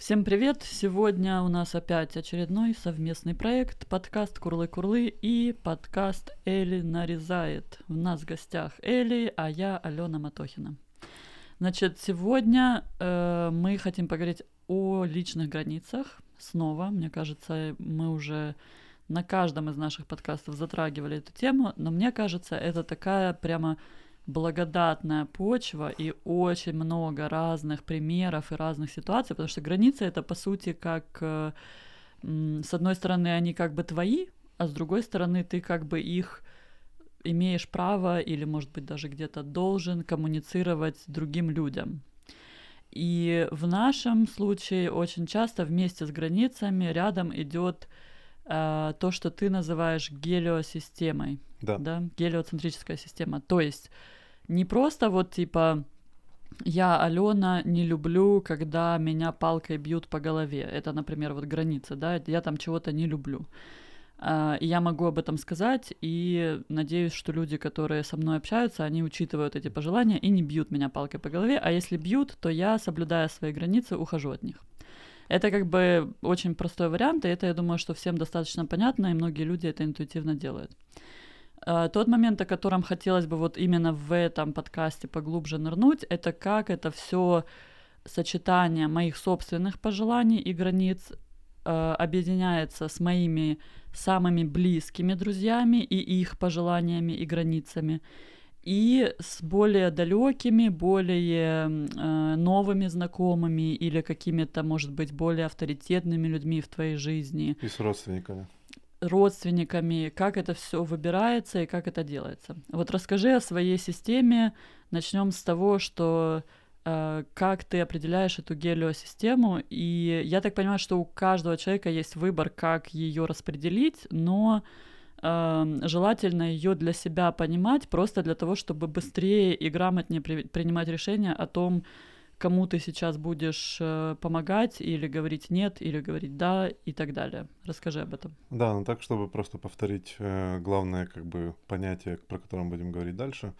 Всем привет! Сегодня у нас опять очередной совместный проект, подкаст Курлы-Курлы и подкаст Эли нарезает. У нас в гостях Эли, а я Алена Матохина. Значит, сегодня э, мы хотим поговорить о личных границах. Снова, мне кажется, мы уже на каждом из наших подкастов затрагивали эту тему, но мне кажется, это такая прямо благодатная почва и очень много разных примеров и разных ситуаций, потому что границы это по сути как э, с одной стороны они как бы твои, а с другой стороны ты как бы их имеешь право или, может быть, даже где-то должен коммуницировать с другим людям. И в нашем случае очень часто вместе с границами рядом идет э, то, что ты называешь гелиосистемой. Да. да. Гелиоцентрическая система. То есть не просто вот типа я, Алена, не люблю, когда меня палкой бьют по голове. Это, например, вот граница, да, я там чего-то не люблю. Uh, и я могу об этом сказать, и надеюсь, что люди, которые со мной общаются, они учитывают эти пожелания и не бьют меня палкой по голове, а если бьют, то я, соблюдая свои границы, ухожу от них. Это как бы очень простой вариант, и это, я думаю, что всем достаточно понятно, и многие люди это интуитивно делают. А, тот момент, о котором хотелось бы вот именно в этом подкасте поглубже нырнуть, это как это все сочетание моих собственных пожеланий и границ э, объединяется с моими самыми близкими друзьями и их пожеланиями и границами, и с более далекими, более э, новыми знакомыми или какими-то, может быть, более авторитетными людьми в твоей жизни. И с родственниками родственниками, как это все выбирается и как это делается. Вот расскажи о своей системе. Начнем с того, что э, как ты определяешь эту гелиосистему. И я так понимаю, что у каждого человека есть выбор, как ее распределить, но желательно ее для себя понимать, просто для того, чтобы быстрее и грамотнее при, принимать решения о том, кому ты сейчас будешь э, помогать или говорить нет, или говорить да и так далее. Расскажи об этом. Да, ну так, чтобы просто повторить э, главное как бы понятие, про которое мы будем говорить дальше.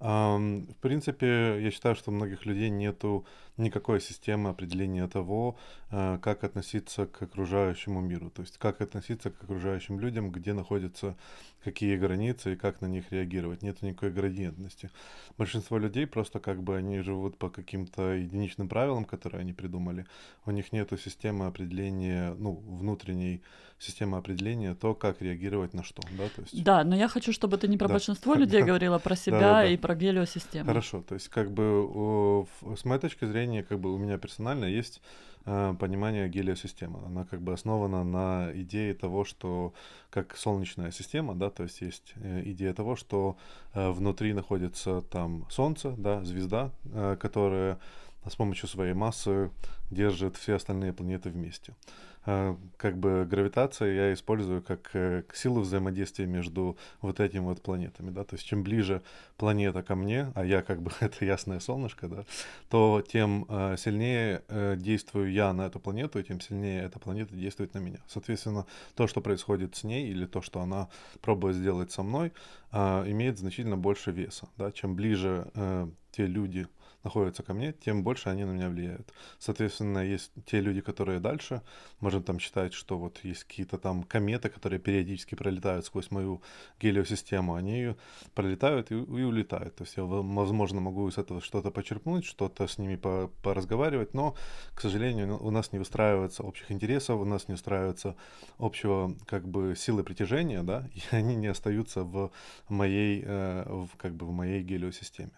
В принципе, я считаю, что у многих людей нету никакой системы определения того, э, как относиться к окружающему миру, то есть как относиться к окружающим людям, где находятся какие границы и как на них реагировать. Нет никакой градиентности. Большинство людей просто как бы они живут по каким-то единичным правилам, которые они придумали. У них нету системы определения, ну, внутренней системы определения то, как реагировать на что, да, то есть... Да, но я хочу, чтобы ты не про да. большинство людей говорила, а про себя и про гелиосистему. Хорошо, то есть как бы с моей точки зрения, как бы у меня персонально есть э, понимание гелиосистемы. Она как бы основана на идее того, что как солнечная система, да, то есть есть э, идея того, что э, внутри находится там Солнце, да, звезда, которая с помощью своей массы держит все остальные планеты вместе. А, как бы гравитация я использую как э, силу взаимодействия между вот этими вот планетами, да, то есть чем ближе планета ко мне, а я как бы это ясное солнышко, да, то тем э, сильнее э, действую я на эту планету, и тем сильнее эта планета действует на меня. Соответственно, то, что происходит с ней, или то, что она пробует сделать со мной, имеет значительно больше веса, да, чем ближе те люди, находятся ко мне, тем больше они на меня влияют. Соответственно, есть те люди, которые дальше, можем там считать, что вот есть какие-то там кометы, которые периодически пролетают сквозь мою гелиосистему, они пролетают и, и улетают. То есть я, возможно, могу из этого что-то почерпнуть, что-то с ними по поразговаривать, но, к сожалению, у нас не выстраивается общих интересов, у нас не устраивается общего как бы силы притяжения, да, и они не остаются в моей, э, в, как бы в моей гелиосистеме.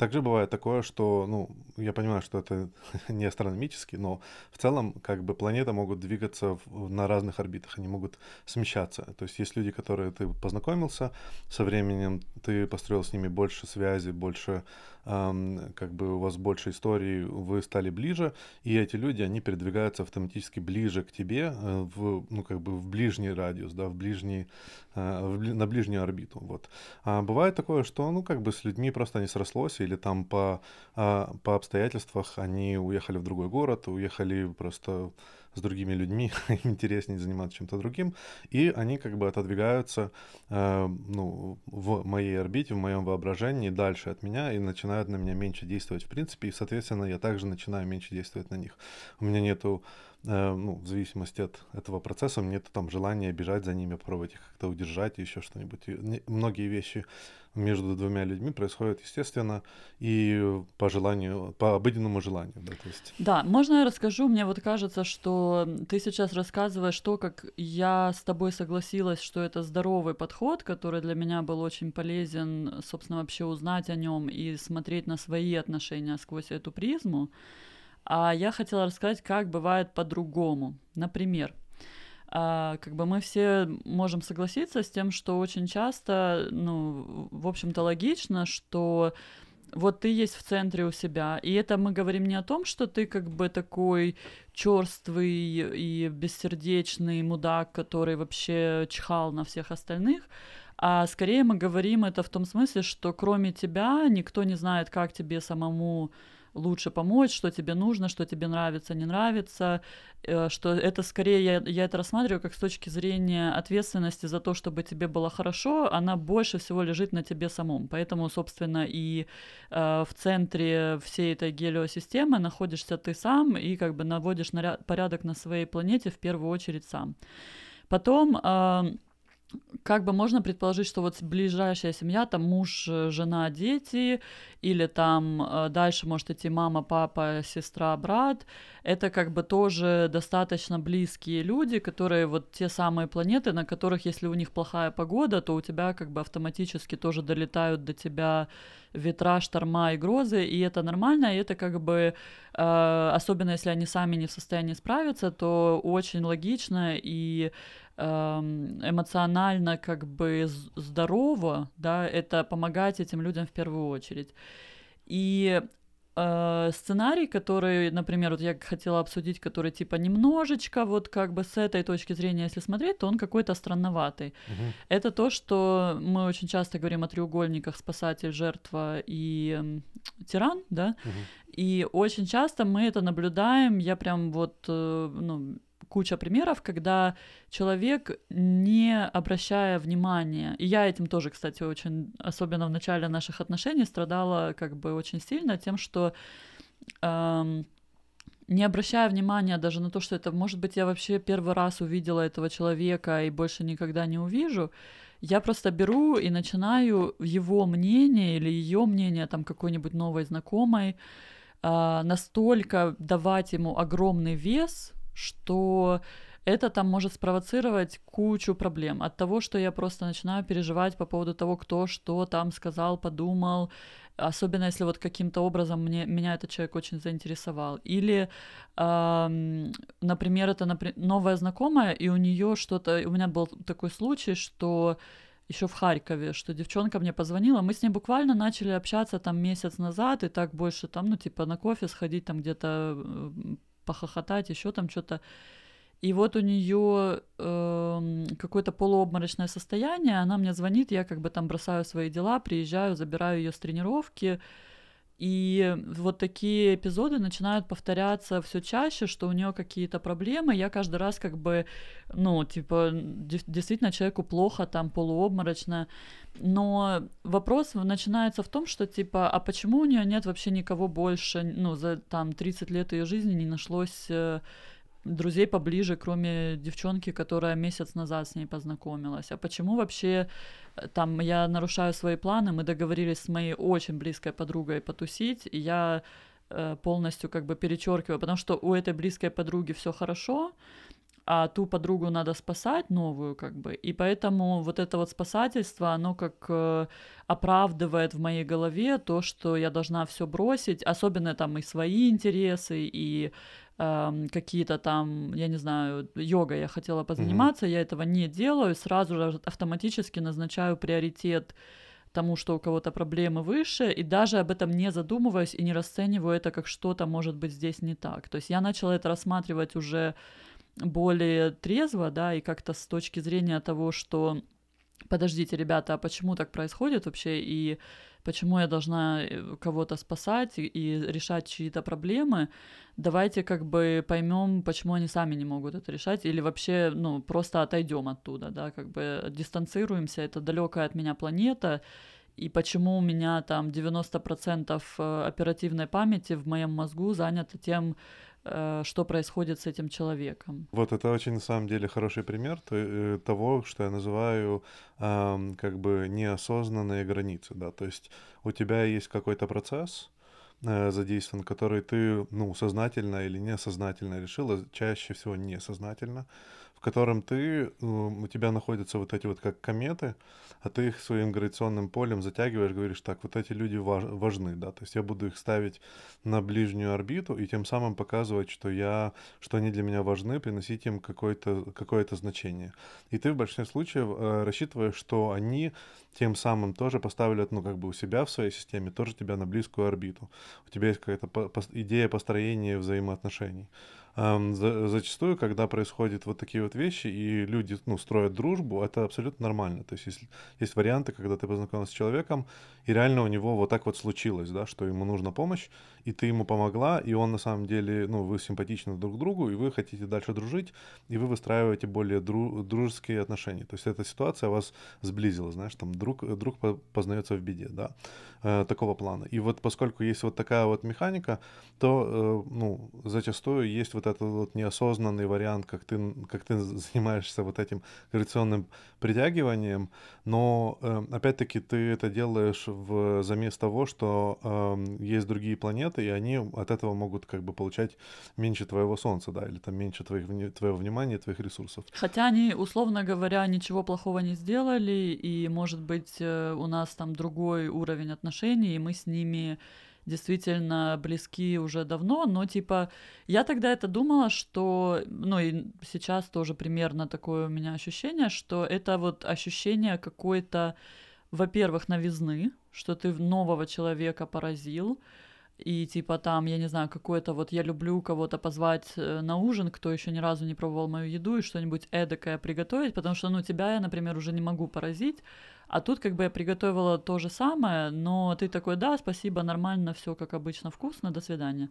Также бывает такое, что, ну, я понимаю, что это не астрономически, но в целом, как бы, планеты могут двигаться в, на разных орбитах, они могут смещаться. То есть есть люди, которые ты познакомился, со временем ты построил с ними больше связи, больше как бы у вас больше историй, вы стали ближе, и эти люди, они передвигаются автоматически ближе к тебе, э, в, ну, как бы в ближний радиус, да, в ближний, э, в, на ближнюю орбиту, вот. А бывает такое, что, ну, как бы с людьми просто не срослось, или там по, а, по обстоятельствах они уехали в другой город, уехали просто с другими людьми, интереснее заниматься чем-то другим, и они как бы отодвигаются э, ну, в моей орбите, в моем воображении дальше от меня и начинают на меня меньше действовать в принципе, и, соответственно, я также начинаю меньше действовать на них. У меня нету ну, в зависимости от этого процесса, нет там желания бежать за ними, пробовать их как-то удержать, еще что-нибудь. И многие вещи между двумя людьми происходят естественно и по желанию, по обыденному желанию, да, то есть. Да, можно я расскажу? Мне вот кажется, что ты сейчас рассказываешь то, как я с тобой согласилась, что это здоровый подход, который для меня был очень полезен, собственно, вообще узнать о нем и смотреть на свои отношения сквозь эту призму. А я хотела рассказать, как бывает по-другому. Например, а, как бы мы все можем согласиться с тем, что очень часто, ну, в общем-то, логично, что вот ты есть в центре у себя. И это мы говорим не о том, что ты как бы такой черствый и бессердечный мудак, который вообще чхал на всех остальных, а скорее мы говорим это в том смысле, что кроме тебя никто не знает, как тебе самому лучше помочь, что тебе нужно, что тебе нравится, не нравится, э, что это скорее, я, я это рассматриваю как с точки зрения ответственности за то, чтобы тебе было хорошо, она больше всего лежит на тебе самом. Поэтому, собственно, и э, в центре всей этой гелиосистемы находишься ты сам и как бы наводишь наряд, порядок на своей планете в первую очередь сам. Потом э, как бы можно предположить, что вот ближайшая семья, там муж, э, жена, дети, или там э, дальше может идти мама, папа, сестра, брат, это как бы тоже достаточно близкие люди, которые вот те самые планеты, на которых, если у них плохая погода, то у тебя как бы автоматически тоже долетают до тебя ветра, шторма и грозы, и это нормально, и это как бы, э, особенно если они сами не в состоянии справиться, то очень логично и эмоционально как бы здорово, да, это помогать этим людям в первую очередь. И э, сценарий, который, например, вот я хотела обсудить, который типа немножечко вот как бы с этой точки зрения, если смотреть, то он какой-то странноватый. Угу. Это то, что мы очень часто говорим о треугольниках спасатель, жертва и э, тиран, да, угу. и очень часто мы это наблюдаем, я прям вот, э, ну, куча примеров, когда человек, не обращая внимания, и я этим тоже, кстати, очень, особенно в начале наших отношений, страдала как бы очень сильно тем, что эм, не обращая внимания даже на то, что это, может быть, я вообще первый раз увидела этого человека и больше никогда не увижу, я просто беру и начинаю его мнение или ее мнение там какой-нибудь новой знакомой э, настолько давать ему огромный вес, что это там может спровоцировать кучу проблем. От того, что я просто начинаю переживать по поводу того, кто что там сказал, подумал, особенно если вот каким-то образом мне, меня этот человек очень заинтересовал. Или, э, например, это например, новая знакомая, и у нее что-то... У меня был такой случай, что еще в Харькове, что девчонка мне позвонила, мы с ней буквально начали общаться там месяц назад, и так больше там, ну, типа на кофе сходить, там где-то похохотать, еще там что-то. И вот у нее э, какое-то полуобморочное состояние, она мне звонит, я как бы там бросаю свои дела, приезжаю, забираю ее с тренировки. И вот такие эпизоды начинают повторяться все чаще, что у нее какие-то проблемы. Я каждый раз как бы, ну, типа, действительно человеку плохо, там полуобморочно. Но вопрос начинается в том, что типа, а почему у нее нет вообще никого больше, ну, за там 30 лет ее жизни не нашлось э, друзей поближе, кроме девчонки, которая месяц назад с ней познакомилась. А почему вообще э, там я нарушаю свои планы? Мы договорились с моей очень близкой подругой потусить, и я э, полностью как бы перечеркиваю, потому что у этой близкой подруги все хорошо, а ту подругу надо спасать новую, как бы. И поэтому вот это вот спасательство, оно как э, оправдывает в моей голове то, что я должна все бросить, особенно там и свои интересы, и э, какие-то там, я не знаю, йога я хотела позаниматься, mm-hmm. я этого не делаю, сразу же автоматически назначаю приоритет тому, что у кого-то проблемы выше, и даже об этом не задумываюсь и не расцениваю это как что-то может быть здесь не так. То есть я начала это рассматривать уже более трезво, да, и как-то с точки зрения того, что подождите, ребята, а почему так происходит вообще, и почему я должна э, кого-то спасать и, и решать чьи-то проблемы, давайте как бы поймем, почему они сами не могут это решать, или вообще, ну, просто отойдем оттуда, да, как бы дистанцируемся, это далекая от меня планета, и почему у меня там 90% э, оперативной памяти в моем мозгу занято тем, что происходит с этим человеком. Вот это очень на самом деле хороший пример э, того, что я называю э, как бы неосознанные границы, да, то есть у тебя есть какой-то процесс, э, задействован, который ты, ну, сознательно или несознательно решила, чаще всего несознательно, в котором ты, у тебя находятся вот эти вот как кометы, а ты их своим гравитационным полем затягиваешь, говоришь, так, вот эти люди важ, важны, да, то есть я буду их ставить на ближнюю орбиту и тем самым показывать, что я, что они для меня важны, приносить им какое-то какое значение. И ты в большинстве случаев э, рассчитываешь, что они тем самым тоже поставят, ну, как бы у себя в своей системе, тоже тебя на близкую орбиту. У тебя есть какая-то по- идея построения взаимоотношений за, зачастую, когда происходят вот такие вот вещи, и люди, ну, строят дружбу, это абсолютно нормально. То есть есть, есть варианты, когда ты познакомился с человеком, и реально у него вот так вот случилось, да, что ему нужна помощь, и ты ему помогла, и он на самом деле, ну, вы симпатичны друг другу, и вы хотите дальше дружить, и вы выстраиваете более дру, дружеские отношения. То есть эта ситуация вас сблизила, знаешь, там друг, друг познается в беде, да, э, такого плана. И вот поскольку есть вот такая вот механика, то, э, ну, зачастую есть вот этот вот неосознанный вариант, как ты, как ты занимаешься вот этим гравитационным притягиванием, но, э, опять-таки, ты это делаешь в замес того, что э, есть другие планеты, и они от этого могут как бы получать меньше твоего Солнца, да, или там меньше твоих, твоего внимания, твоих ресурсов. Хотя они, условно говоря, ничего плохого не сделали, и, может быть, э, у нас там другой уровень отношений, и мы с ними действительно близки уже давно, но типа я тогда это думала, что, ну и сейчас тоже примерно такое у меня ощущение, что это вот ощущение какой-то, во-первых, новизны, что ты нового человека поразил, и типа там, я не знаю, какое-то вот я люблю кого-то позвать э, на ужин, кто еще ни разу не пробовал мою еду, и что-нибудь эдакое приготовить, потому что, ну, тебя я, например, уже не могу поразить, а тут как бы я приготовила то же самое, но ты такой, да, спасибо, нормально, все как обычно, вкусно, до свидания.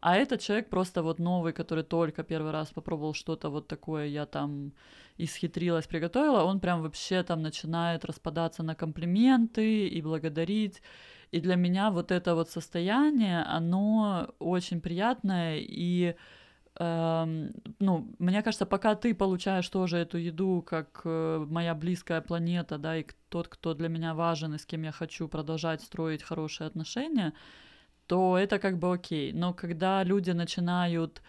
А этот человек просто вот новый, который только первый раз попробовал что-то вот такое, я там исхитрилась, приготовила, он прям вообще там начинает распадаться на комплименты и благодарить. И для меня вот это вот состояние, оно очень приятное и ну, мне кажется, пока ты получаешь тоже эту еду как э, моя близкая планета, да, и тот, кто для меня важен и с кем я хочу продолжать строить хорошие отношения, то это как бы окей. Но когда люди начинают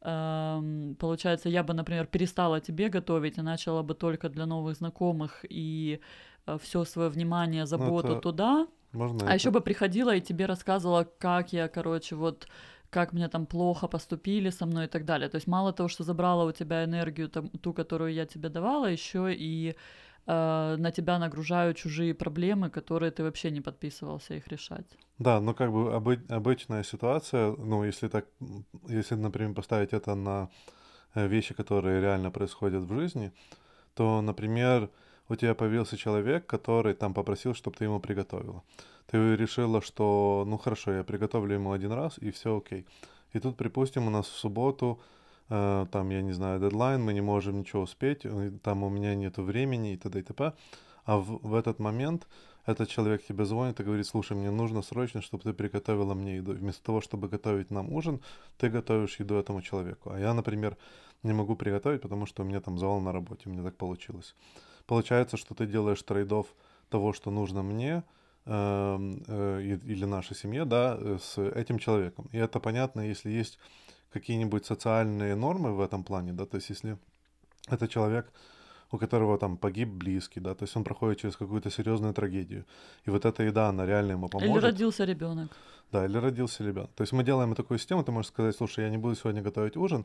эм, получается, я бы, например, перестала тебе готовить и начала бы только для новых знакомых и э, все свое внимание, ну, заботу ну, это... туда. Можно а это... еще бы приходила и тебе рассказывала, как я, короче, вот как мне там плохо поступили со мной и так далее. То есть мало того, что забрала у тебя энергию, там, ту, которую я тебе давала, еще и э, на тебя нагружаю чужие проблемы, которые ты вообще не подписывался их решать. Да, ну как бы обы- обычная ситуация, ну если так, если, например, поставить это на э, вещи, которые реально происходят в жизни, то, например, у тебя появился человек, который там попросил, чтобы ты ему приготовила. Ты решила, что ну хорошо, я приготовлю ему один раз, и все окей. И тут, припустим, у нас в субботу, э, там, я не знаю, дедлайн, мы не можем ничего успеть, там у меня нет времени и т.д. и т.п. А в, в этот момент этот человек тебе звонит и говорит, слушай, мне нужно срочно, чтобы ты приготовила мне еду. Вместо того, чтобы готовить нам ужин, ты готовишь еду этому человеку. А я, например, не могу приготовить, потому что у меня там завал на работе, у меня так получилось. Получается, что ты делаешь трейдов того, что нужно мне, или нашей семье, да, э, с этим человеком. И это понятно, если есть какие-нибудь социальные нормы в этом плане, да, то есть если это человек, у которого там погиб близкий, да, то есть он проходит через какую-то серьезную трагедию, и вот эта еда, она реально ему поможет. Или родился ребенок. Да, или родился ребенок. То есть мы делаем такую систему, ты можешь сказать, слушай, я не буду сегодня готовить ужин,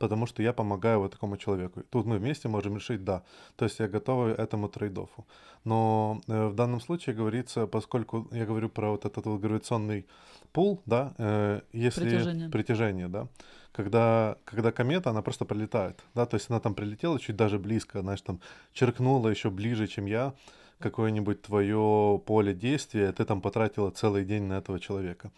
потому что я помогаю вот такому человеку. Тут мы вместе можем решить, да, то есть я готовы этому трейдофу. Но э, в данном случае говорится, поскольку я говорю про вот этот вот гравитационный пул, да, э, если притяжение. притяжение, да, когда, когда комета, она просто прилетает, да, то есть она там прилетела чуть даже близко, знаешь, там черкнула еще ближе, чем я, какое-нибудь твое поле действия, ты там потратила целый день на этого человека.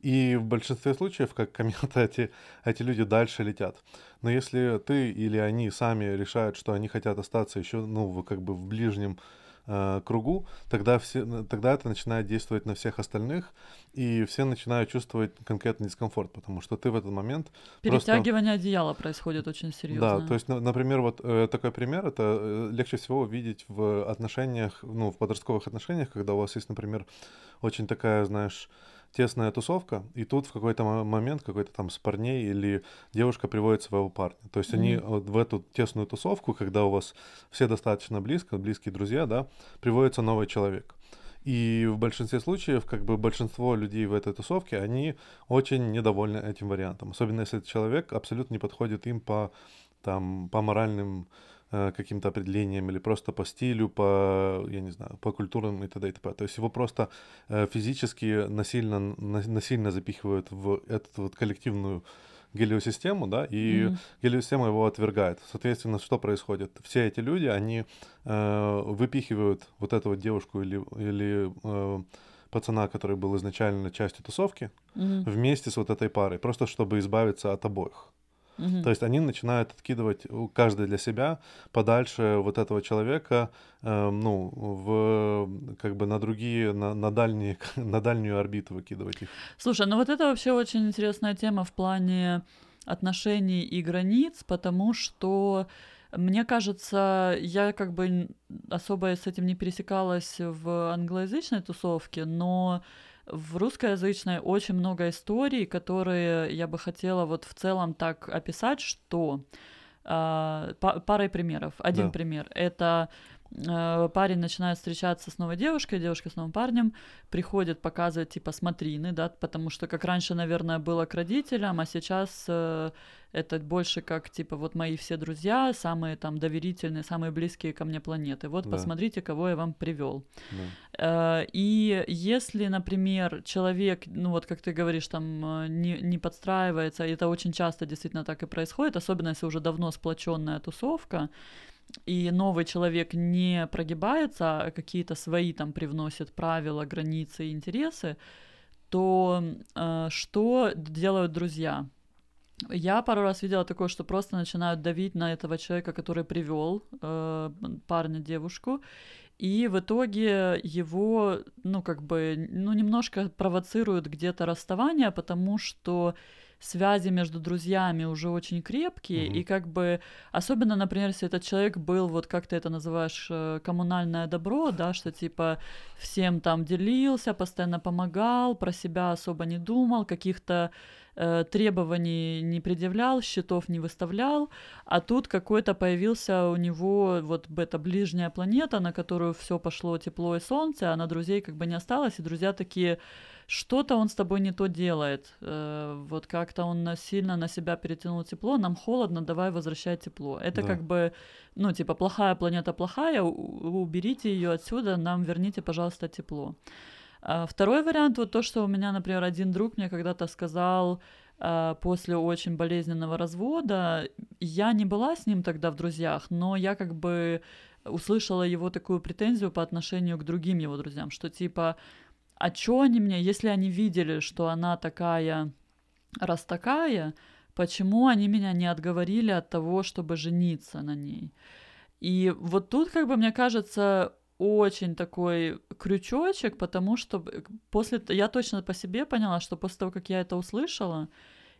И в большинстве случаев, как комета, эти, эти люди дальше летят. Но если ты или они сами решают, что они хотят остаться еще, ну, как бы в ближнем э, кругу, тогда, все, тогда это начинает действовать на всех остальных, и все начинают чувствовать конкретный дискомфорт, потому что ты в этот момент... Перетягивание просто... одеяла происходит очень серьезно. Да, то есть, например, вот э, такой пример, это э, легче всего видеть в отношениях, ну, в подростковых отношениях, когда у вас есть, например, очень такая, знаешь, тесная тусовка, и тут в какой-то момент какой-то там с парней или девушка приводит своего парня. То есть mm-hmm. они вот в эту тесную тусовку, когда у вас все достаточно близко, близкие друзья, да, приводится новый человек. И в большинстве случаев, как бы большинство людей в этой тусовке, они очень недовольны этим вариантом. Особенно если этот человек абсолютно не подходит им по, там, по моральным каким-то определением или просто по стилю, по, я не знаю, по культурам и т.д. и т.п. То есть его просто э, физически насильно, насильно запихивают в эту вот коллективную гелиосистему, да, и mm-hmm. гелиосистема его отвергает. Соответственно, что происходит? Все эти люди, они э, выпихивают вот эту вот девушку или, или э, пацана, который был изначально частью тусовки, mm-hmm. вместе с вот этой парой, просто чтобы избавиться от обоих. Угу. То есть они начинают откидывать каждый для себя подальше вот этого человека, э, ну, в, как бы на другие, на, на, дальние, на дальнюю орбиту выкидывать их. Слушай, ну вот это вообще очень интересная тема в плане отношений и границ, потому что мне кажется, я как бы особо с этим не пересекалась в англоязычной тусовке, но в русскоязычной очень много историй, которые я бы хотела вот в целом так описать, что э, парой примеров. Один да. пример это парень начинает встречаться с новой девушкой, девушка с новым парнем, приходит показывать типа смотрины, да, потому что как раньше, наверное, было к родителям, а сейчас э, это больше как, типа, вот мои все друзья, самые там доверительные, самые близкие ко мне планеты. Вот да. посмотрите, кого я вам привел. Да. Э, и если, например, человек, ну вот как ты говоришь, там э, не, не подстраивается, и это очень часто действительно так и происходит, особенно если уже давно сплоченная тусовка, и новый человек не прогибается, а какие-то свои там привносит правила, границы и интересы, то э, что делают друзья? Я пару раз видела такое, что просто начинают давить на этого человека, который привел э, парня, девушку, и в итоге его, ну, как бы, ну, немножко провоцируют где-то расставание, потому что связи между друзьями уже очень крепкие, mm-hmm. и как бы, особенно, например, если этот человек был, вот как ты это называешь, э, коммунальное добро, да, что типа всем там делился, постоянно помогал, про себя особо не думал, каких-то э, требований не предъявлял, счетов не выставлял, а тут какой-то появился у него вот эта ближняя планета, на которую все пошло тепло и солнце, а на друзей как бы не осталось, и друзья такие что-то он с тобой не то делает. Э, вот как-то он сильно на себя перетянул тепло, нам холодно, давай возвращай тепло. Это да. как бы, ну, типа, плохая планета плохая, уберите ее отсюда, нам верните, пожалуйста, тепло. А второй вариант, вот то, что у меня, например, один друг мне когда-то сказал, а, после очень болезненного развода. Я не была с ним тогда в друзьях, но я как бы услышала его такую претензию по отношению к другим его друзьям, что типа, а чё они мне, если они видели, что она такая, раз такая, почему они меня не отговорили от того, чтобы жениться на ней? И вот тут, как бы, мне кажется, очень такой крючочек, потому что после я точно по себе поняла, что после того, как я это услышала,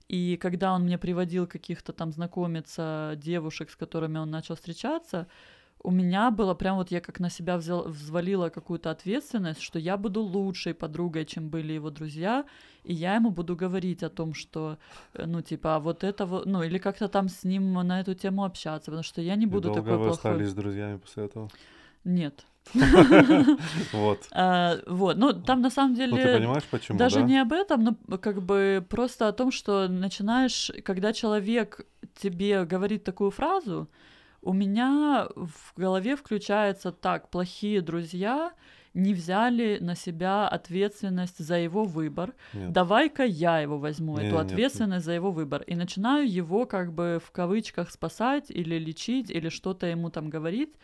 и когда он мне приводил каких-то там знакомиться девушек, с которыми он начал встречаться, у меня было прям вот я как на себя взял, взвалила какую-то ответственность, что я буду лучшей подругой, чем были его друзья, и я ему буду говорить о том, что, э, ну, типа, а вот это вот, ну, или как-то там с ним на эту тему общаться, потому что я не буду и долго такой вы плохой. остались с друзьями после этого? Нет. Вот. А, вот, ну там на самом деле... Ну ты понимаешь, почему, Даже не об этом, но как бы просто о том, что начинаешь, когда человек тебе говорит такую фразу, у меня в голове включается так, плохие друзья не взяли на себя ответственность за его выбор. Нет. Давай-ка я его возьму, не, эту ответственность нет. за его выбор. И начинаю его как бы в кавычках спасать или лечить, или что-то ему там говорить.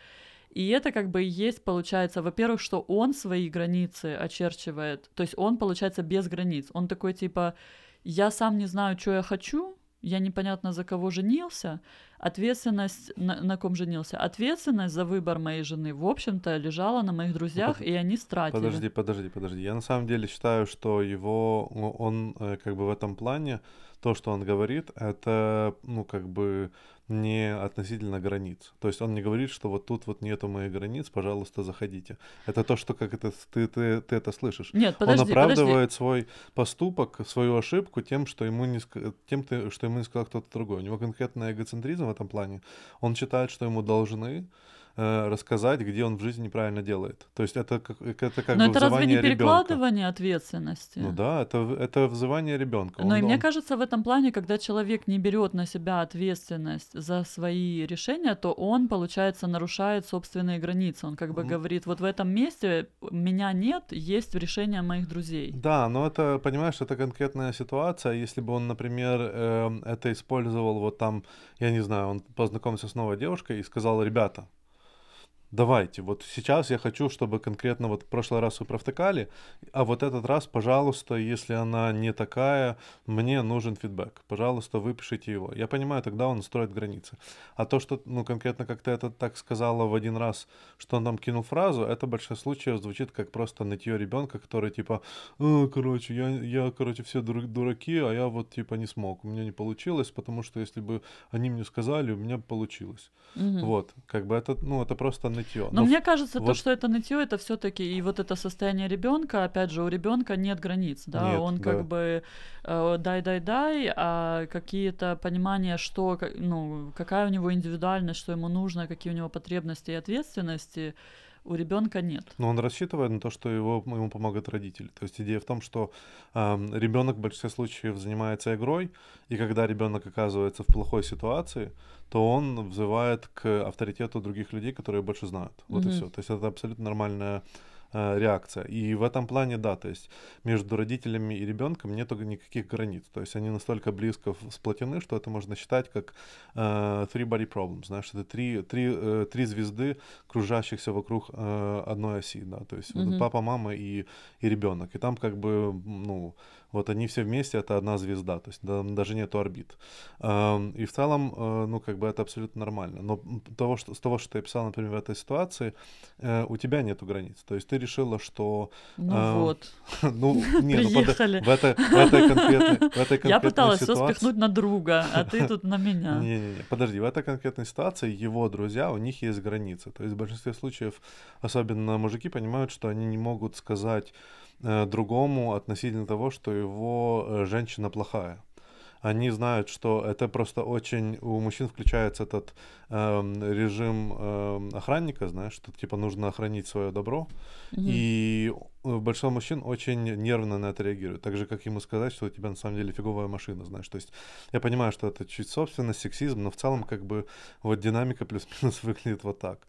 И это как бы и есть, получается, во-первых, что он свои границы очерчивает, то есть он, получается, без границ. Он такой типа, я сам не знаю, что я хочу, я непонятно за кого женился, ответственность на, на ком женился? Ответственность за выбор моей жены, в общем-то, лежала на моих друзьях, Под- и они стратили. Подожди, подожди, подожди. Я на самом деле считаю, что его, он э, как бы в этом плане, то, что он говорит, это, ну, как бы не относительно границ. То есть он не говорит, что вот тут вот нету моих границ, пожалуйста, заходите. Это то, что как это ты, ты, ты это слышишь. Нет, подожди, он подожди. оправдывает свой поступок, свою ошибку тем, что ему не, тем, что ему не сказал кто-то другой. У него конкретный эгоцентризм в этом плане. Он считает, что ему должны э, рассказать, где он в жизни неправильно делает. То есть это как, это как Но бы это разве не перекладывание ответственности? Ну да, это, это взывание ребенка. Но и Он- мне он- кажется, в этом плане, когда человек не берет на себя ответственность за свои решения, то он, получается, нарушает собственные границы. Он как бы М. говорит, вот в этом месте меня нет, есть решение моих друзей. Да, но это, понимаешь, это конкретная ситуация. Если бы он, например, эм, это использовал вот там, я не знаю, он познакомился с новой девушкой и сказал, ребята, давайте, вот сейчас я хочу, чтобы конкретно вот в прошлый раз вы провтыкали, а вот этот раз, пожалуйста, если она не такая, мне нужен фидбэк. Пожалуйста, выпишите его. Я понимаю, тогда он строит границы. А то, что, ну, конкретно как ты это так сказала в один раз, что он нам кинул фразу, это в большинстве случаев звучит как просто нытье ребенка, который типа, «А, короче, я, я, короче, все дур- дураки, а я вот типа не смог, у меня не получилось, потому что если бы они мне сказали, у меня бы получилось. Мгм. Вот, как бы это, ну, это просто нытье. Но в- мне кажется, то, вот- что это нытье, это все-таки и вот это состояние ребенка, опять же, у ребенка нет границ, да, Нет, он да. как бы э, дай-дай-дай, а какие-то понимания, что, ну, какая у него индивидуальность, что ему нужно, какие у него потребности и ответственности, у ребенка нет. Но он рассчитывает на то, что его, ему помогают родители. То есть идея в том, что ребенок в большинстве случаев занимается игрой, и когда ребенок оказывается в плохой ситуации, то он взывает к авторитету других людей, которые больше знают. Вот и Мгм. все. То есть это абсолютно нормальная э, реакция. И в этом плане, да, то есть между родителями и ребенком нет никаких границ. То есть они настолько близко сплотены, что это можно считать как э, three body problems. Знаешь, это три, три, э, три звезды, кружащихся вокруг э, одной оси, да, то есть вот Мгм. папа, мама и, и ребенок. И там как бы, ну, вот они все вместе, это одна звезда, то есть там даже нету орбит. И в целом, э, ну, как бы это абсолютно нормально. Но того, что, с того, что ты описал, например, в этой ситуации, э, у тебя нету границ. То есть ты решила, что, Ну А, вот. ну, не, ну, под- Приехали. в этой, в этой конкретной, в этой Я конкретной пыталась все ситуации- спихнуть на друга, а ты тут на меня. не-не-не, подожди, в этой конкретной ситуации его друзья, у них есть границы. То есть в большинстве случаев, особенно мужики, понимают, что они не могут сказать э, другому относительно того, что его э, женщина плохая. Они знают, что это просто очень... У мужчин включается этот эм, режим эм, охранника, знаешь, что типа нужно охранить свое добро. Мгм. И э, большинство мужчин очень нервно на это реагируют. Так же, как ему сказать, что у тебя на самом деле фиговая машина, знаешь. То есть я понимаю, что это чуть собственность, сексизм, но в целом как бы вот динамика плюс-минус выглядит вот так.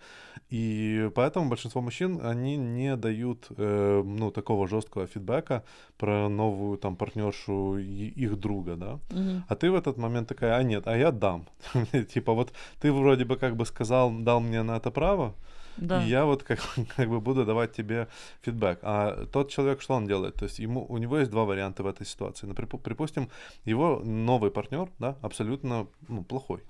И поэтому большинство мужчин, они не дают, э, ну, такого жесткого фидбэка про новую там партнершу и- их друга, да. Мгм. А ты в этот момент такая, а нет, а я дам. Типа вот ты вроде бы как бы сказал, дал мне на это право, Да. и я вот как, как бы буду давать тебе фидбэк. А тот человек, что он делает? То есть ему, у него есть два варианта в этой ситуации. Например, припустим, его новый партнер, да, абсолютно ну, плохой.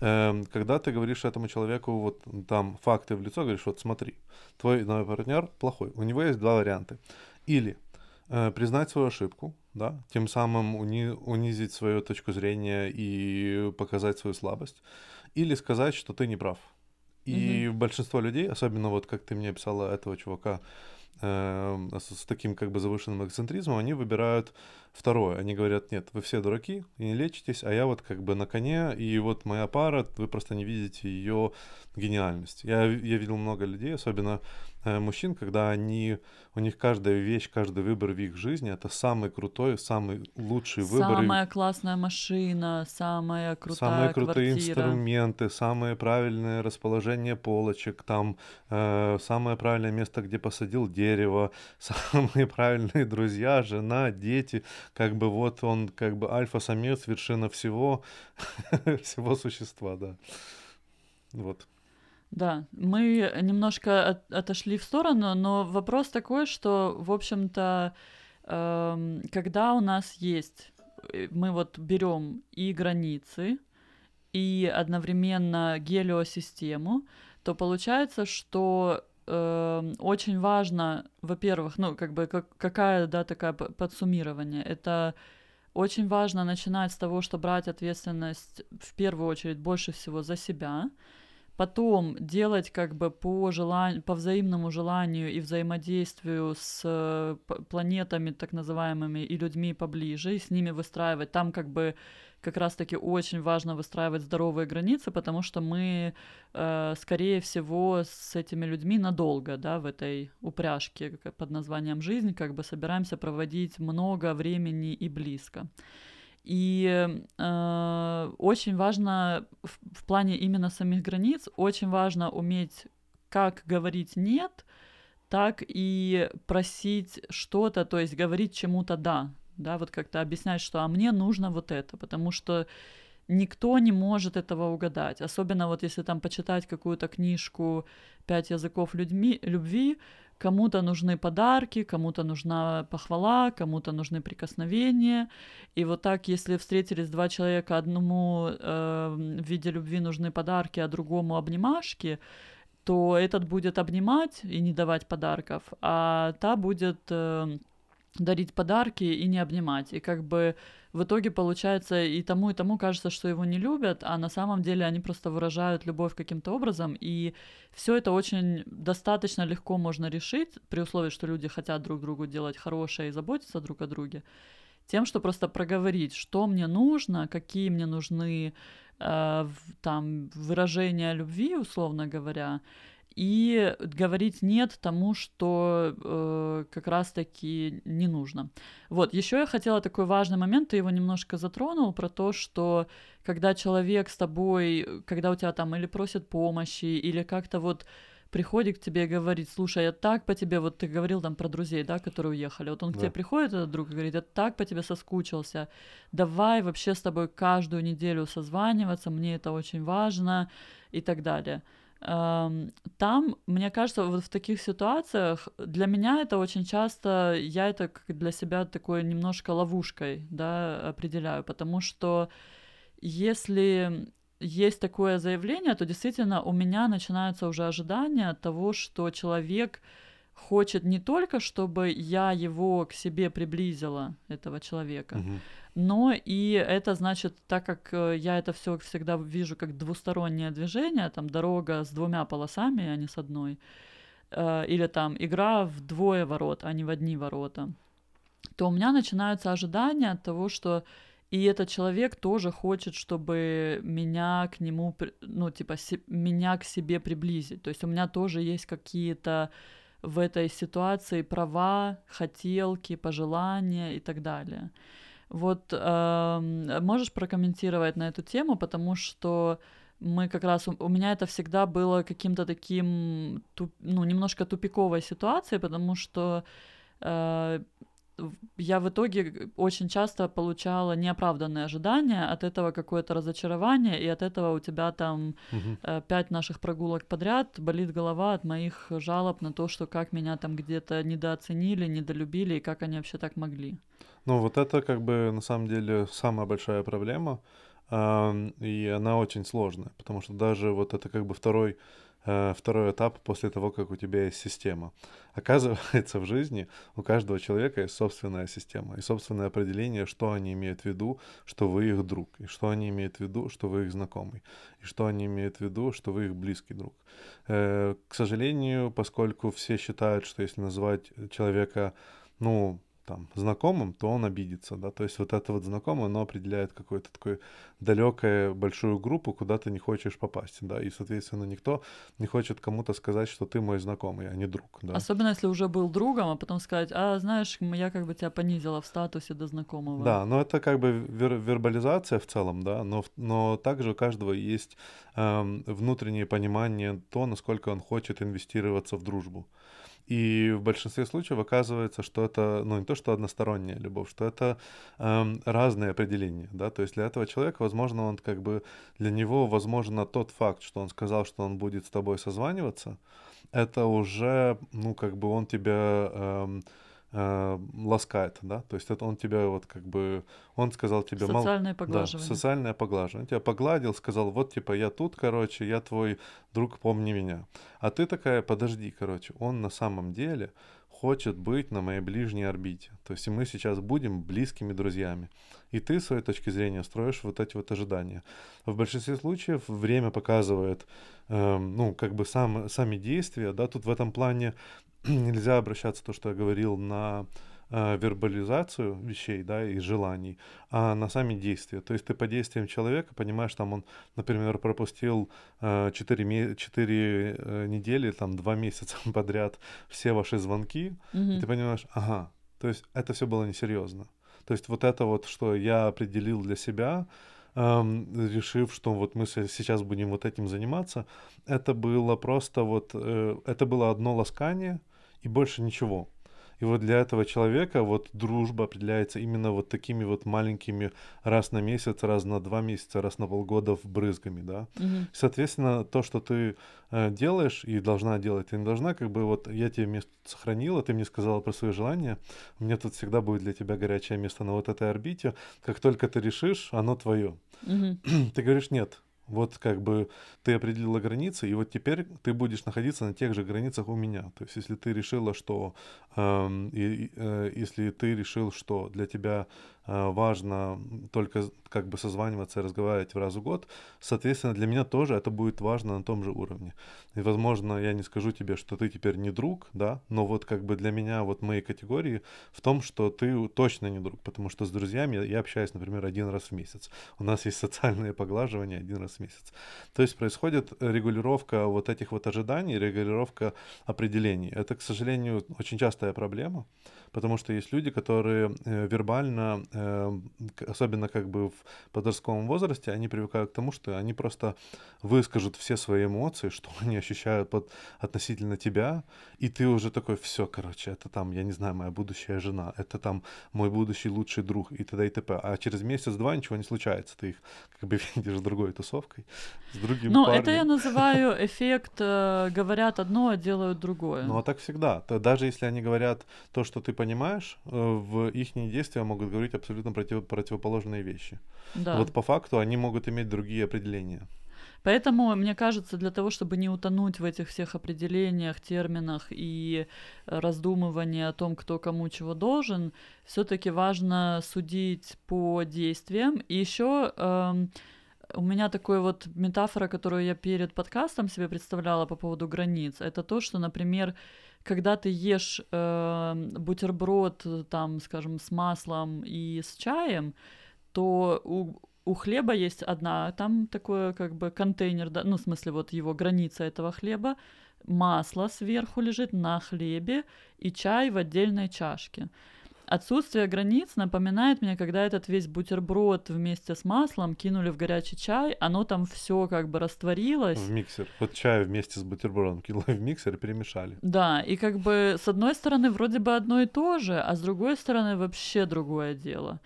Эм, Когда ты говоришь этому человеку вот там факты в лицо, говоришь, вот смотри, твой новый партнер плохой. У него есть два варианта. Или э, признать свою ошибку, да, тем самым уни- унизить свою точку зрения и показать свою слабость, или сказать, что ты не прав. И большинство людей, особенно вот как ты мне описала этого чувака эм, с, таким как бы завышенным эксцентризмом, они выбирают второе. Они говорят, нет, вы все дураки и не лечитесь, а я вот как бы на коне, и вот моя пара, вы просто не видите ее гениальность. Я, я видел много людей, особенно э, мужчин, когда они, у них каждая вещь, каждый выбор в их жизни, это самый крутой, самый лучший выбор. Самая классная машина, самая крутая Самые крутые квартира. инструменты, самое правильное расположение полочек, там э, самое правильное место, где посадил дерево, самые правильные друзья, жена, дети, как бы вот он как бы альфа-самец, вершина всего, всего существа, да. Вот. Да, мы немножко от- отошли в сторону, но вопрос такой, что, в общем-то, эм, когда у нас есть, э, мы вот берем и границы, и одновременно гелиосистему, то получается, что э, очень важно, во-первых, ну, как бы, как, какая, да, такая подсуммирование, это очень важно начинать с того, что брать ответственность в первую очередь больше всего за себя, потом делать как бы по, желанию, по взаимному желанию и взаимодействию с э, планетами так называемыми и людьми поближе, и с ними выстраивать. Там как бы как раз-таки очень важно выстраивать здоровые границы, потому что мы, э, скорее всего, с этими людьми надолго, да, в этой упряжке под названием жизнь, как бы собираемся проводить много времени и близко. И э, очень важно в, в плане именно самих границ, очень важно уметь как говорить нет, так и просить что-то, то есть говорить чему-то да, да, вот как-то объяснять, что а мне нужно вот это, потому что никто не может этого угадать. Особенно вот если там почитать какую-то книжку «Пять языков людьми, любви», кому-то нужны подарки, кому-то нужна похвала, кому-то нужны прикосновения. И вот так, если встретились два человека, одному э, в виде любви нужны подарки, а другому обнимашки, то этот будет обнимать и не давать подарков, а та будет... Э, дарить подарки и не обнимать. И как бы в итоге получается и тому, и тому кажется, что его не любят, а на самом деле они просто выражают любовь каким-то образом. И все это очень достаточно легко можно решить, при условии, что люди хотят друг другу делать хорошее и заботиться друг о друге, тем, что просто проговорить, что мне нужно, какие мне нужны э, там выражения любви, условно говоря, и говорить нет тому, что э, как раз-таки не нужно. Вот, еще я хотела такой важный момент, ты его немножко затронул, про то, что когда человек с тобой, когда у тебя там или просит помощи, или как-то вот приходит к тебе и говорит, слушай, я так по тебе, вот ты говорил там про друзей, да, которые уехали, вот он да. к тебе приходит, этот друг, и говорит, я так по тебе соскучился, давай вообще с тобой каждую неделю созваниваться, мне это очень важно и так далее. Там, мне кажется, вот в таких ситуациях для меня это очень часто, я это как для себя такой немножко ловушкой, да, определяю, потому что если есть такое заявление, то действительно у меня начинаются уже ожидания того, что человек хочет не только, чтобы я его к себе приблизила, этого человека, угу но и это значит, так как э, я это все всегда вижу как двустороннее движение, там дорога с двумя полосами, а не с одной, э, или там игра в двое ворот, а не в одни ворота, то у меня начинаются ожидания от того, что и этот человек тоже хочет, чтобы меня к нему, ну, типа, меня к себе приблизить. То есть у меня тоже есть какие-то в этой ситуации права, хотелки, пожелания и так далее. Вот э, можешь прокомментировать на эту тему, потому что мы как раз у, меня это всегда было каким-то таким, туп, ну немножко тупиковой ситуацией, потому что э, я в итоге очень часто получала неоправданные ожидания, от этого какое-то разочарование, и от этого у тебя там угу. пять наших прогулок подряд болит голова от моих жалоб на то, что как меня там где-то недооценили, недолюбили, и как они вообще так могли. Ну, вот это как бы на самом деле самая большая проблема, и она очень сложная, потому что даже вот это как бы второй Э, второй этап после того, как у тебя есть система. Оказывается, в жизни у каждого человека есть собственная система и собственное определение, что они имеют в виду, что вы их друг, и что они имеют в виду, что вы их знакомый, и что они имеют в виду, что вы их близкий друг. Э, к сожалению, поскольку все считают, что если называть человека, ну, там, знакомым, то он обидится, да, то есть вот это вот знакомое, оно определяет какую-то такую далекую большую группу, куда ты не хочешь попасть, да, и, соответственно, никто не хочет кому-то сказать, что ты мой знакомый, а не друг, да. Особенно, если уже был другом, а потом сказать, а, знаешь, я как бы тебя понизила в статусе до знакомого. Да, но это как бы вер- вербализация в целом, да, но, но также у каждого есть эм, внутреннее понимание то, насколько он хочет инвестироваться в дружбу. И в большинстве случаев оказывается, что это, ну, не то, что односторонняя любовь, что это эм, разные определения, да, то есть для этого человека, возможно, он как бы, для него, возможно, тот факт, что он сказал, что он будет с тобой созваниваться, это уже, ну, как бы он тебя эм, э, ласкает, да, то есть это он тебя вот как бы, он сказал тебе... мол- Социальное поглаживание. Да, социальное поглаживание. Он тебя погладил, сказал, вот типа я тут, короче, я твой друг, помни меня. А ты такая, подожди, короче, он на самом деле хочет быть на моей ближней орбите. То есть мы сейчас будем близкими друзьями. И ты, с своей точки зрения, строишь вот эти вот ожидания. В большинстве случаев время показывает, э, ну, как бы сам, сами действия, да, тут в этом плане нельзя обращаться то, что я говорил, на вербализацию вещей, да, и желаний, а на сами действия. То есть ты по действиям человека понимаешь, там он, например, пропустил э, 4, 4 э, недели, там 2 месяца подряд все ваши звонки, mm-hmm. и ты понимаешь, ага, то есть это все было несерьезно. То есть вот это вот, что я определил для себя, эм, решив, что вот мы сейчас будем вот этим заниматься, это было просто вот, э, это было одно ласкание и больше ничего. И вот для этого человека вот дружба определяется именно вот такими вот маленькими раз на месяц, раз на два месяца, раз на полгода в брызгами, да. Угу. Соответственно, то, что ты э, делаешь и должна делать, ты не должна, как бы вот я тебе место сохранила, ты мне сказала про свои желания, у меня тут всегда будет для тебя горячее место на вот этой орбите. Как только ты решишь, оно твое. Угу. ты говоришь нет, вот как бы ты определила границы, и вот теперь ты будешь находиться на тех же границах у меня. То есть если ты решила, что э, э, если ты решил, что для тебя важно только как бы созваниваться и разговаривать в раз в год, соответственно, для меня тоже это будет важно на том же уровне. И, возможно, я не скажу тебе, что ты теперь не друг, да, но вот как бы для меня вот мои категории в том, что ты точно не друг, потому что с друзьями я общаюсь, например, один раз в месяц. У нас есть социальные поглаживания один раз в месяц. То есть происходит регулировка вот этих вот ожиданий, регулировка определений. Это, к сожалению, очень частая проблема, потому что есть люди, которые э, вербально, э, особенно как бы в подростковом возрасте, они привыкают к тому, что они просто выскажут все свои эмоции, что они ощущают под, относительно тебя, и ты уже такой, все, короче, это там, я не знаю, моя будущая жена, это там мой будущий лучший друг и т.д. и т.п. А через месяц-два ничего не случается, ты их как бы видишь с другой тусовкой, с другим Ну, парнем. это я называю эффект э, «говорят одно, а делают другое». Ну, а так всегда. Даже если они говорят то, что ты понимаешь, э, в их действия могут говорить абсолютно против, противоположные вещи. Да. Вот по факту они могут иметь другие определения. Поэтому, мне кажется, для того, чтобы не утонуть в этих всех определениях, терминах и раздумывании о том, кто кому чего должен, все-таки важно судить по действиям. И еще эм, у меня такая вот метафора, которую я перед подкастом себе представляла по поводу границ, это то, что, например, когда ты ешь э, бутерброд, там, скажем, с маслом и с чаем, то у, у хлеба есть одна, там такой как бы контейнер, да, ну, в смысле, вот его граница этого хлеба, масло сверху лежит на хлебе и чай в отдельной чашке. Отсутствие границ напоминает мне, когда этот весь бутерброд вместе с маслом кинули в горячий чай, оно там все как бы растворилось. В миксер. Вот чай вместе с бутербродом кинули в миксер и перемешали. Да, и как бы с одной стороны вроде бы одно и то же, а с другой стороны вообще другое дело.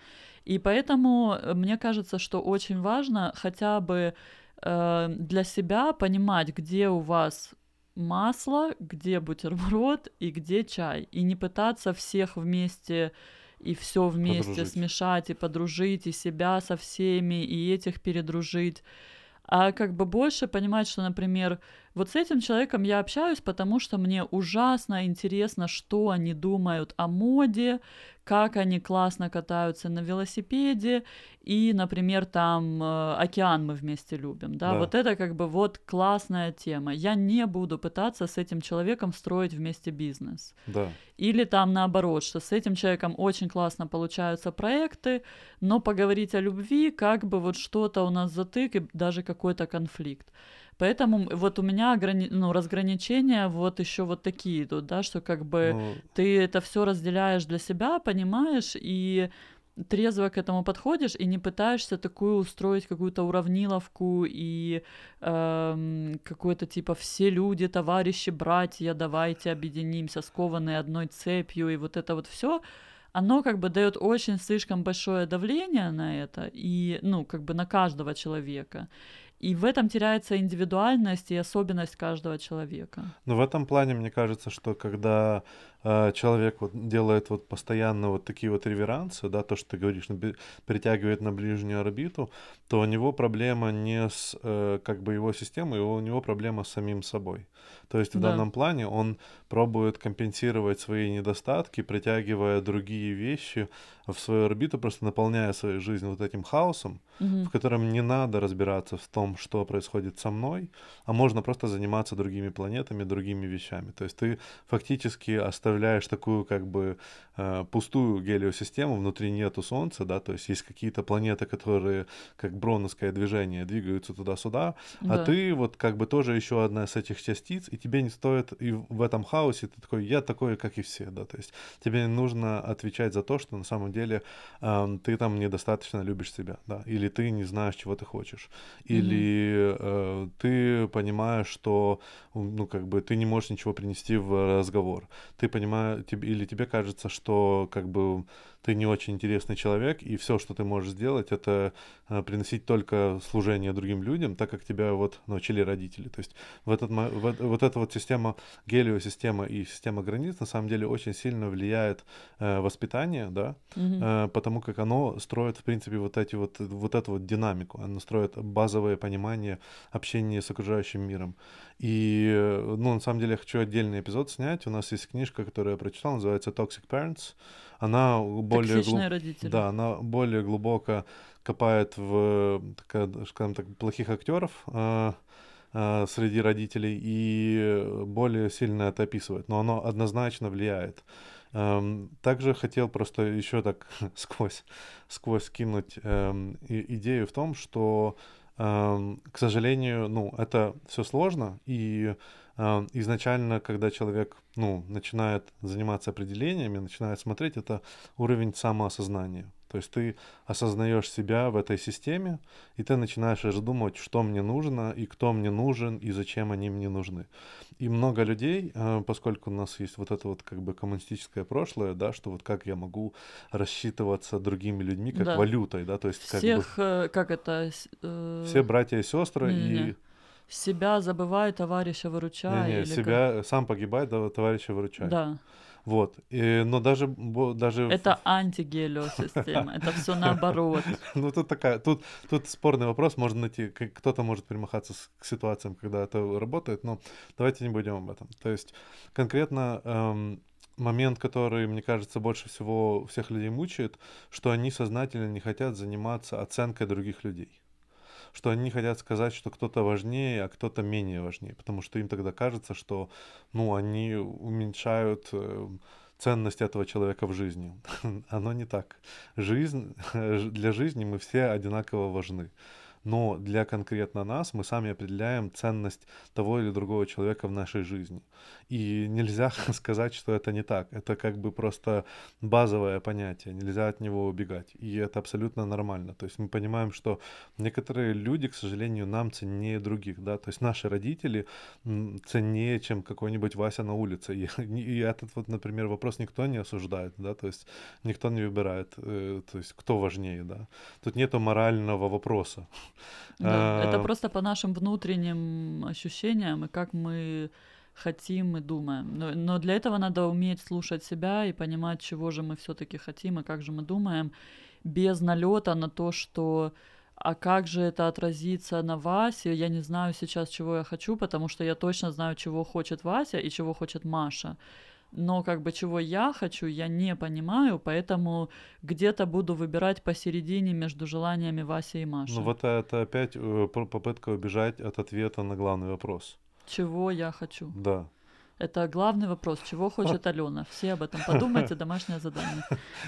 И поэтому э, мне кажется, что очень важно хотя бы э, для себя понимать, где у вас масло, где бутерброд и где чай. И не пытаться всех вместе и все вместе подружить. смешать и подружить, и себя со всеми, и этих передружить. А как бы больше понимать, что, например, вот с этим человеком я общаюсь, потому что мне ужасно интересно, что они думают о моде, как они классно катаются на велосипеде, и, например, там э, океан мы вместе любим, да? да, вот это как бы вот классная тема. Я не буду пытаться с этим человеком строить вместе бизнес. Да. Или там наоборот, что с этим человеком очень классно получаются проекты, но поговорить о любви, как бы вот что-то у нас затык и даже какой-то конфликт. Поэтому вот у меня ограни... ну, разграничения вот еще вот такие идут, да, что как бы ну... ты это все разделяешь для себя, понимаешь, и трезво к этому подходишь и не пытаешься такую устроить какую-то уравниловку и э, какой-то типа все люди, товарищи, братья, давайте объединимся, скованные одной цепью и вот это вот все, оно как бы дает очень слишком большое давление на это и ну как бы на каждого человека. И в этом теряется индивидуальность и особенность каждого человека. Но в этом плане мне кажется, что когда человек вот делает вот постоянно вот такие вот реверансы, да, то, что ты говоришь, притягивает на ближнюю орбиту, то у него проблема не с э, как бы его системой, у него проблема с самим собой. То есть в Да. данном плане он пробует компенсировать свои недостатки, притягивая другие вещи в свою орбиту, просто наполняя свою жизнь вот этим хаосом, Мгм. в котором не надо разбираться в том, что происходит со мной, а можно просто заниматься другими планетами, другими вещами. То есть ты фактически оставляешь такую как бы э, пустую гелиосистему, внутри нету Солнца, да, то есть есть какие-то планеты, которые как броновское движение двигаются туда-сюда, а Да. ты вот как бы тоже еще одна из этих частиц, и тебе не стоит и в этом хаосе ты такой, я такой, как и все, да, то есть тебе не нужно отвечать за то, что на самом деле ам, ты там недостаточно любишь себя, да, или ты не знаешь, чего ты хочешь, или э, ты понимаешь, что, ну, как бы ты не можешь ничего принести в разговор, ты понимаешь, тебе, или тебе кажется, что как бы ты не очень интересный человек, и все, что ты можешь сделать, это э, приносить только служение другим людям, так как тебя вот научили родители. То есть в этот, в вот эта вот система, гелиосистема и система границ на самом деле очень сильно влияет э, воспитание, да, э, потому как оно строит, в принципе, вот эти вот, вот эту вот динамику, оно строит базовое понимание общения с окружающим миром. И, э, ну, на самом деле, я хочу отдельный эпизод снять. У нас есть книжка, которую я прочитал, называется Toxic Parents. Она более... Токсичные глуб- родители. Да, она более глубоко копает в, скажем так, плохих актеров э, э, среди родителей и более сильно это описывает. Но оно однозначно влияет. Эм, Также хотел просто еще так сквозь, сквозь кинуть эм, и- идею в том, что, эм, к сожалению, ну, это все сложно, и изначально, когда человек, ну, начинает заниматься определениями, начинает смотреть, это уровень самоосознания. То есть ты осознаешь себя в этой системе, и ты начинаешь раздумывать, что мне нужно, и кто мне нужен, и зачем они мне нужны. И много людей, э, поскольку у нас есть вот это вот как бы коммунистическое прошлое, да, что вот как я могу рассчитываться другими людьми как Да. валютой, да, то есть как бы Всех, э, как это, э, все братья и сестры, не-не-не. и себя забывай, товарища выручай. не-не, или как- себя сам погибай, да, товарища выручай. Да, Вот. И, но даже, даже это антигелиосистема, это все наоборот. Ну, тут такая, тут, тут спорный вопрос, можно найти, кто-то может примахаться с- к ситуациям, когда это работает, но давайте не будем об этом. То есть конкретно эм, момент, который, мне кажется, больше всего всех людей мучает, что они сознательно не хотят заниматься оценкой других людей. Что они хотят сказать, что кто-то важнее, а кто-то менее важнее, потому что им тогда кажется, что, ну, они уменьшают э, ценность этого человека в жизни. Оно не так. Жизнь, для жизни мы все одинаково важны. Но для конкретно нас мы сами определяем ценность того или другого человека в нашей жизни. И нельзя сказать, что это не так. Это как бы просто базовое понятие. Нельзя от него убегать. И это абсолютно нормально. То есть мы понимаем, что некоторые люди, к сожалению, нам ценнее других. Да? То есть наши родители ценнее, чем какой-нибудь Вася на улице. И, и этот вот, например, вопрос никто не осуждает. Да? То есть никто не выбирает, э, то есть кто важнее. Да? Тут нету морального вопроса. Да, это А, просто по нашим внутренним ощущениям и как мы хотим и думаем. Но, но для этого надо уметь слушать себя и понимать, чего же мы все-таки хотим и как же мы думаем, без налета на то, что а как же это отразится на Васе? Я не знаю сейчас, чего я хочу, потому что я точно знаю, чего хочет Вася и чего хочет Маша. Но как бы чего я хочу, я не понимаю, поэтому где-то буду выбирать посередине между желаниями Васи и Маши. Ну вот это опять э, попытка убежать от ответа на главный вопрос. Чего я хочу? Да. Это главный вопрос. Чего хочет Алена? Все об этом подумайте, домашнее задание.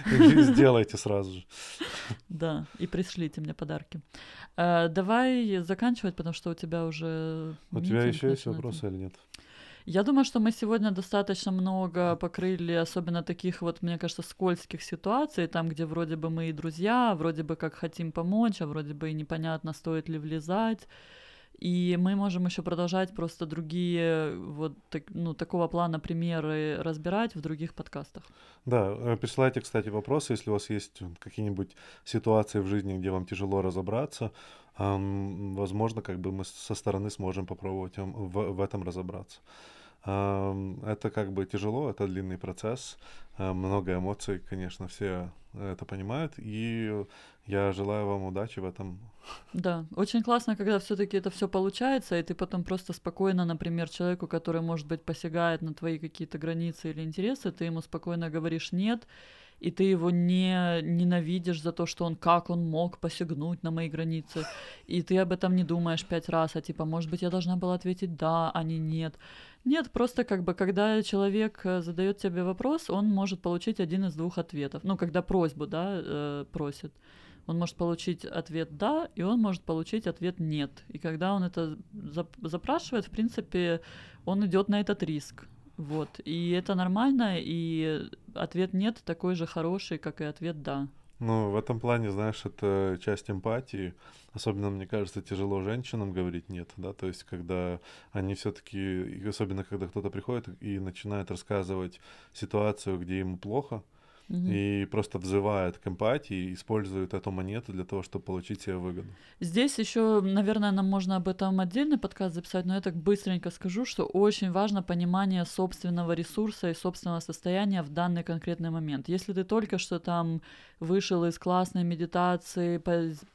Сделайте сразу же. Да, и пришлите мне подарки. Э, давай заканчивать, потому что у тебя уже У тебя еще есть вопросы или нет? Я думаю, что мы сегодня достаточно много покрыли, особенно таких вот, мне кажется, скользких ситуаций, там, где вроде бы мы и друзья, вроде бы как хотим помочь, а вроде бы и непонятно, стоит ли влезать. И мы можем еще продолжать просто другие вот так- ну, такого плана примеры разбирать в других подкастах. Да, э, присылайте, кстати, вопросы, если у вас есть какие-нибудь ситуации в жизни, где вам тяжело разобраться. Возможно, как бы мы со стороны сможем попробовать в, в этом разобраться. Это как бы тяжело, это длинный процесс, а, много эмоций, конечно, все это понимают, и я желаю вам удачи в этом. Да, очень классно, когда все-таки это все получается, и ты потом просто спокойно, например, человеку, который, может быть, посягает на твои какие-то границы или интересы, ты ему спокойно говоришь нет, и ты его не ненавидишь за то, что он как он мог посягнуть на мои границы, и ты об этом не думаешь пять раз, а типа, может быть, я должна была ответить да, а не нет. Нет, просто как бы, когда человек э, задает тебе вопрос, он может получить один из двух ответов. Ну, когда просьбу, да, э, просит. Он может получить ответ «да», и он может получить ответ «нет». И когда он это запрашивает, в принципе, он идет на этот риск. Вот. И это нормально, и ответ «нет» такой же хороший, как и ответ «да». Ну, в этом плане, знаешь, это часть эмпатии. Особенно, мне кажется, тяжело женщинам говорить нет, да, то есть когда они все-таки, особенно когда кто-то приходит и начинает рассказывать ситуацию, где ему плохо, и просто взывает к эмпатии, использует эту монету для того, чтобы получить себе выгоду. Здесь еще, наверное, нам можно об этом отдельный подкаст записать, но я так быстренько скажу, что очень важно понимание собственного ресурса и собственного состояния в данный конкретный момент. Если ты только что там вышел из классной медитации,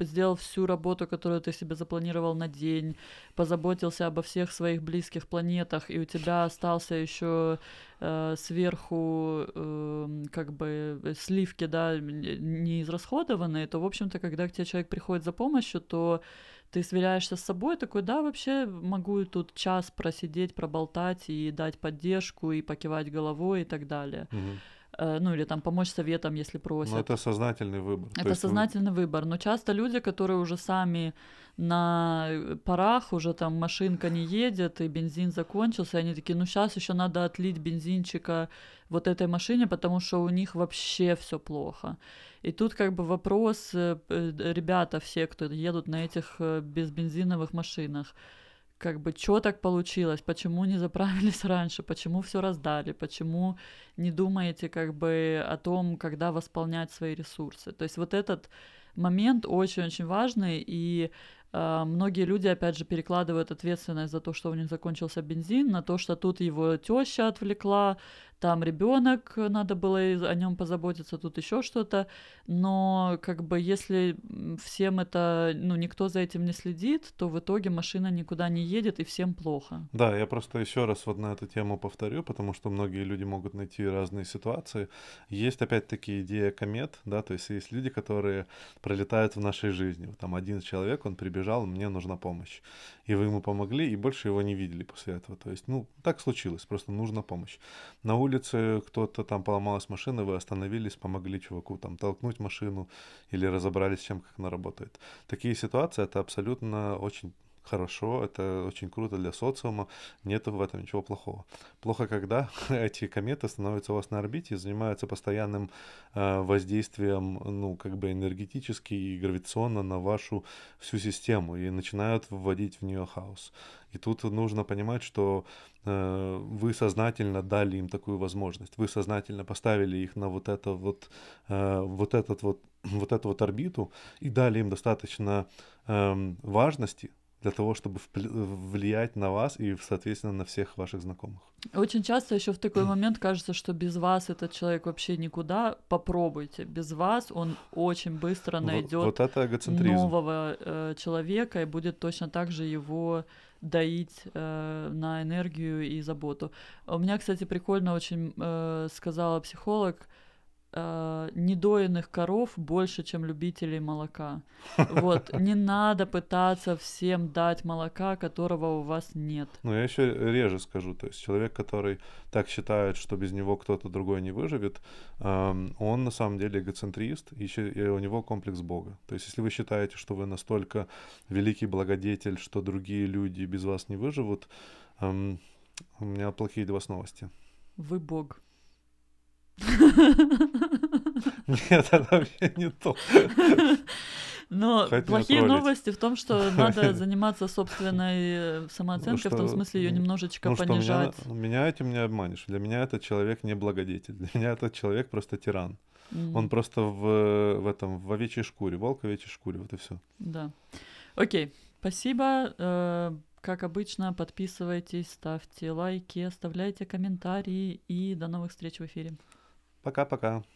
сделал всю работу, которую ты себе запланировал на день, позаботился обо всех своих близких планетах, и у тебя остался еще э, сверху э, как бы сливки, да, не израсходованные, то, в общем-то, когда к тебе человек приходит за помощью, то ты сверяешься с собой, такой, да, вообще могу тут час просидеть, проболтать и дать поддержку, и покивать головой и так далее. Угу. Э, ну или там помочь советам, если просят. Но это сознательный выбор. Это сознательный вы... выбор. Но часто люди, которые уже сами на парах, уже там машинка не едет, и бензин закончился, и они такие, ну сейчас еще надо отлить бензинчика вот этой машине, потому что у них вообще все плохо. И тут как бы вопрос, э, ребята все, кто едут на этих э, безбензиновых машинах, как бы, что так получилось, почему не заправились раньше, почему все раздали, почему не думаете как бы о том, когда восполнять свои ресурсы. То есть вот этот момент очень-очень важный, и э, многие люди, опять же, перекладывают ответственность за то, что у них закончился бензин, на то, что тут его теща отвлекла, там ребенок, надо было о нем позаботиться, тут еще что-то. Но как бы если всем это, ну, никто за этим не следит, то в итоге машина никуда не едет и всем плохо. Да, я просто еще раз вот на эту тему повторю, потому что многие люди могут найти разные ситуации. Есть опять-таки идея комет, да, то есть есть люди, которые пролетают в нашей жизни. Вот там один человек, он прибежал, мне нужна помощь. И вы ему помогли, и больше его не видели после этого. То есть, ну, так случилось, просто нужна помощь. На улице кто-то там поломалась машина, вы остановились, помогли чуваку там толкнуть машину или разобрались с чем, как она работает. Такие ситуации это абсолютно очень хорошо, это очень круто для социума, нет в этом ничего плохого. Плохо, когда эти кометы становятся у вас на орбите и занимаются постоянным э, воздействием, ну, как бы энергетически и гравитационно на вашу всю систему и начинают вводить в нее хаос. И тут нужно понимать, что э, вы сознательно дали им такую возможность, вы сознательно поставили их на вот это вот, э, вот этот вот, вот эту вот орбиту и дали им достаточно э, важности, для того, чтобы влиять на вас и, соответственно, на всех ваших знакомых. Очень часто еще в такой момент кажется, что без вас этот человек вообще никуда. Попробуйте. Без вас он очень быстро найдет вот, вот нового э, человека и будет точно так же его доить э, на энергию и заботу. У меня, кстати, прикольно очень э, сказала психолог, э, недоенных коров больше, чем любителей молока. Вот, не надо пытаться всем дать молока, которого у вас нет. Ну, я еще реже скажу, то есть человек, который так считает, что без него кто-то другой не выживет, э, он на самом деле эгоцентрист, и, и у него комплекс Бога. То есть если вы считаете, что вы настолько великий благодетель, что другие люди без вас не выживут, э, у меня плохие для вас новости. Вы Бог. Нет, это вообще не то. Но Хоть плохие новости в том, что надо заниматься собственной самооценкой, в том смысле ее немножечко ну, понижать. Меня, меня этим не обманешь. Для меня этот человек не благодетель. Для меня этот человек просто тиран. Mm. Он просто в, в этом в овечьей шкуре, волк в овечьей шкуре, вот и все. Да. Окей, спасибо. Э, как обычно, подписывайтесь, ставьте лайки, оставляйте комментарии и до новых встреч в эфире. Пока-пока.